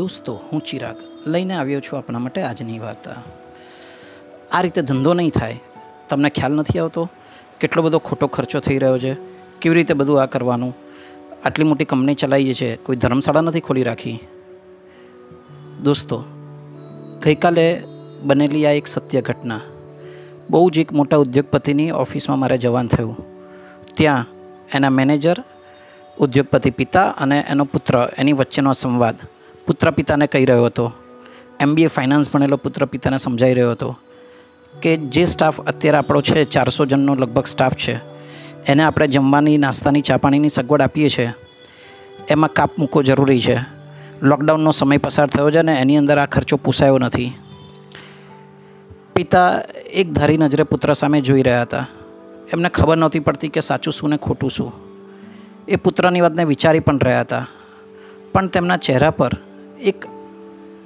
દોસ્તો, હું ચિરાગ લઈને આવ્યો છું આપણા માટે આજની વાર્તા આ રીતે ધંધો નહીં થાય. તમને ખ્યાલ નથી આવતો કેટલો બધો ખોટો ખર્ચો થઈ રહ્યો છે? કેવી રીતે બધું આ કરવાનું? આટલી મોટી કંપની ચલાવીએ છે, કોઈ ધર્મશાળા નથી ખોલી રાખી? દોસ્તો, ગઈકાલે બનેલી આ એક સત્ય ઘટના બહુ જ એક મોટા ઉદ્યોગપતિની ઓફિસમાં મારે જવાન થયું. ત્યાં એના મેનેજર, ઉદ્યોગપતિ પિતા અને એનો પુત્ર એની વચ્ચેનો સંવાદ પુત્ર પિતાને કહી રહ્યો હતો. એમબીએ ફાઇનાન્સ ભણેલો પુત્ર પિતાને સમજાઈ રહ્યો હતો કે જે સ્ટાફ અત્યારે આપણો છે, ચારસો જણનો લગભગ સ્ટાફ છે. એને આપણે જમવાની, નાસ્તાની ચા પાણીની સગવડ આપીએ છીએ. એમાં કાપ મૂકવો જરૂરી છે. લોકડાઉનનો સમય પસાર થયો છે અને એની અંદર આ ખર્ચો પોસાયો નથી. પિતા એક ધારી નજરે પુત્ર સામે જોઈ રહ્યા હતા. એમને ખબર નહોતી પડતી કે સાચું શું ને ખોટું શું. એ પુત્રની વાતને વિચારી પણ રહ્યા હતા. પણ તેમના ચહેરા પર એક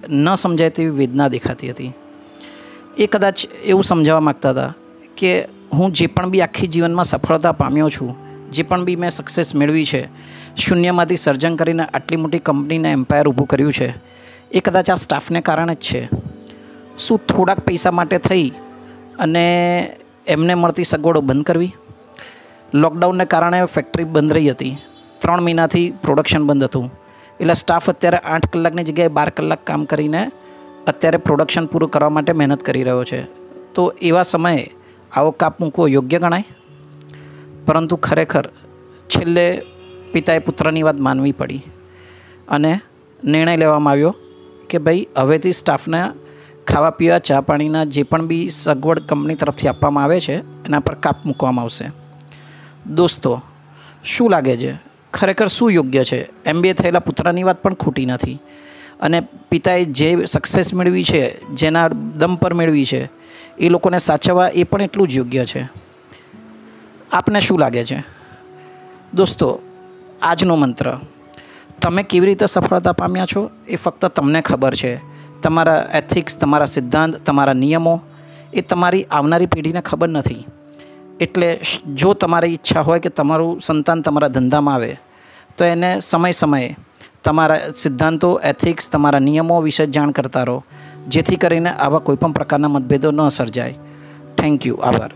ન સમજાય તેવી વેદના દેખાતી હતી. એ કદાચ એવું સમજાવવા માગતા હતા કે હું જે પણ બી આખી જીવનમાં સફળતા પામ્યો છું, જે પણ બી મેં સક્સેસ મેળવી છે, શૂન્યમાંથી સર્જન કરીને આટલી મોટી કંપનીને એમ્પાયર ઊભું કર્યું છે, એ કદાચ આ સ્ટાફને કારણે જ છે. શું થોડાક પૈસા માટે થઈ અને એમને મળતી સગવડો બંધ કરવી? લોકડાઉનને કારણે ફેક્ટરી બંધ રહી હતી. ત્રણ મહિનાથી પ્રોડક્શન બંધ હતું. એટલે સ્ટાફ અત્યારે આઠ કલાકની જગ્યાએ બાર કલાક કામ કરીને અત્યારે પ્રોડક્શન પૂરું કરવા માટે મહેનત કરી રહ્યો છે. તો એવા સમયે આવો કાપ મૂકવો યોગ્ય ગણાય. પરંતુ ખરેખર છેલ્લે પિતાએ પુત્રની વાત માનવી પડી. અને નિર્ણય લેવામાં આવ્યો કે ભાઈ, હવેથી સ્ટાફને ખાવા પીવા, ચા પાણીના જે પણ બી સગવડ કંપની તરફથી આપવામાં આવે છે, એના પર કાપ મૂકવામાં આવશે. દોસ્તો, શું લાગે છે? ખરેખર શું યોગ્ય છે? એમબીએ થયેલા પુત્રની વાત પણ ખોટી નથી. અને પિતાએ જે સક્સેસ મેળવી છે, જેના દમ પર મેળવી છે, એ લોકોને સાચવવા એ પણ એટલું જ યોગ્ય છે. આપને શું લાગે છે? દોસ્તો, આજનો મંત્ર. તમે કેવી રીતે સફળતા પામ્યા છો એ ફક્ત તમને ખબર છે. તમારા એથિક્સ તમારા સિદ્ધાંત, તમારા નિયમો એ તમારી આવનારી પેઢીને ખબર નથી. એટલે જો તમારી ઈચ્છા હોય કે તમારું સંતાન તમારા ધંધામાં આવે, તો એને સમય સમયે તમારા સિદ્ધાંતો એથિક્સ તમારા નિયમો વિશે જાણ કરતા રહો. જેથી કરીને આવા કોઈપણ પ્રકારના મતભેદો ન સર્જાય. થેન્ક યુ આભાર.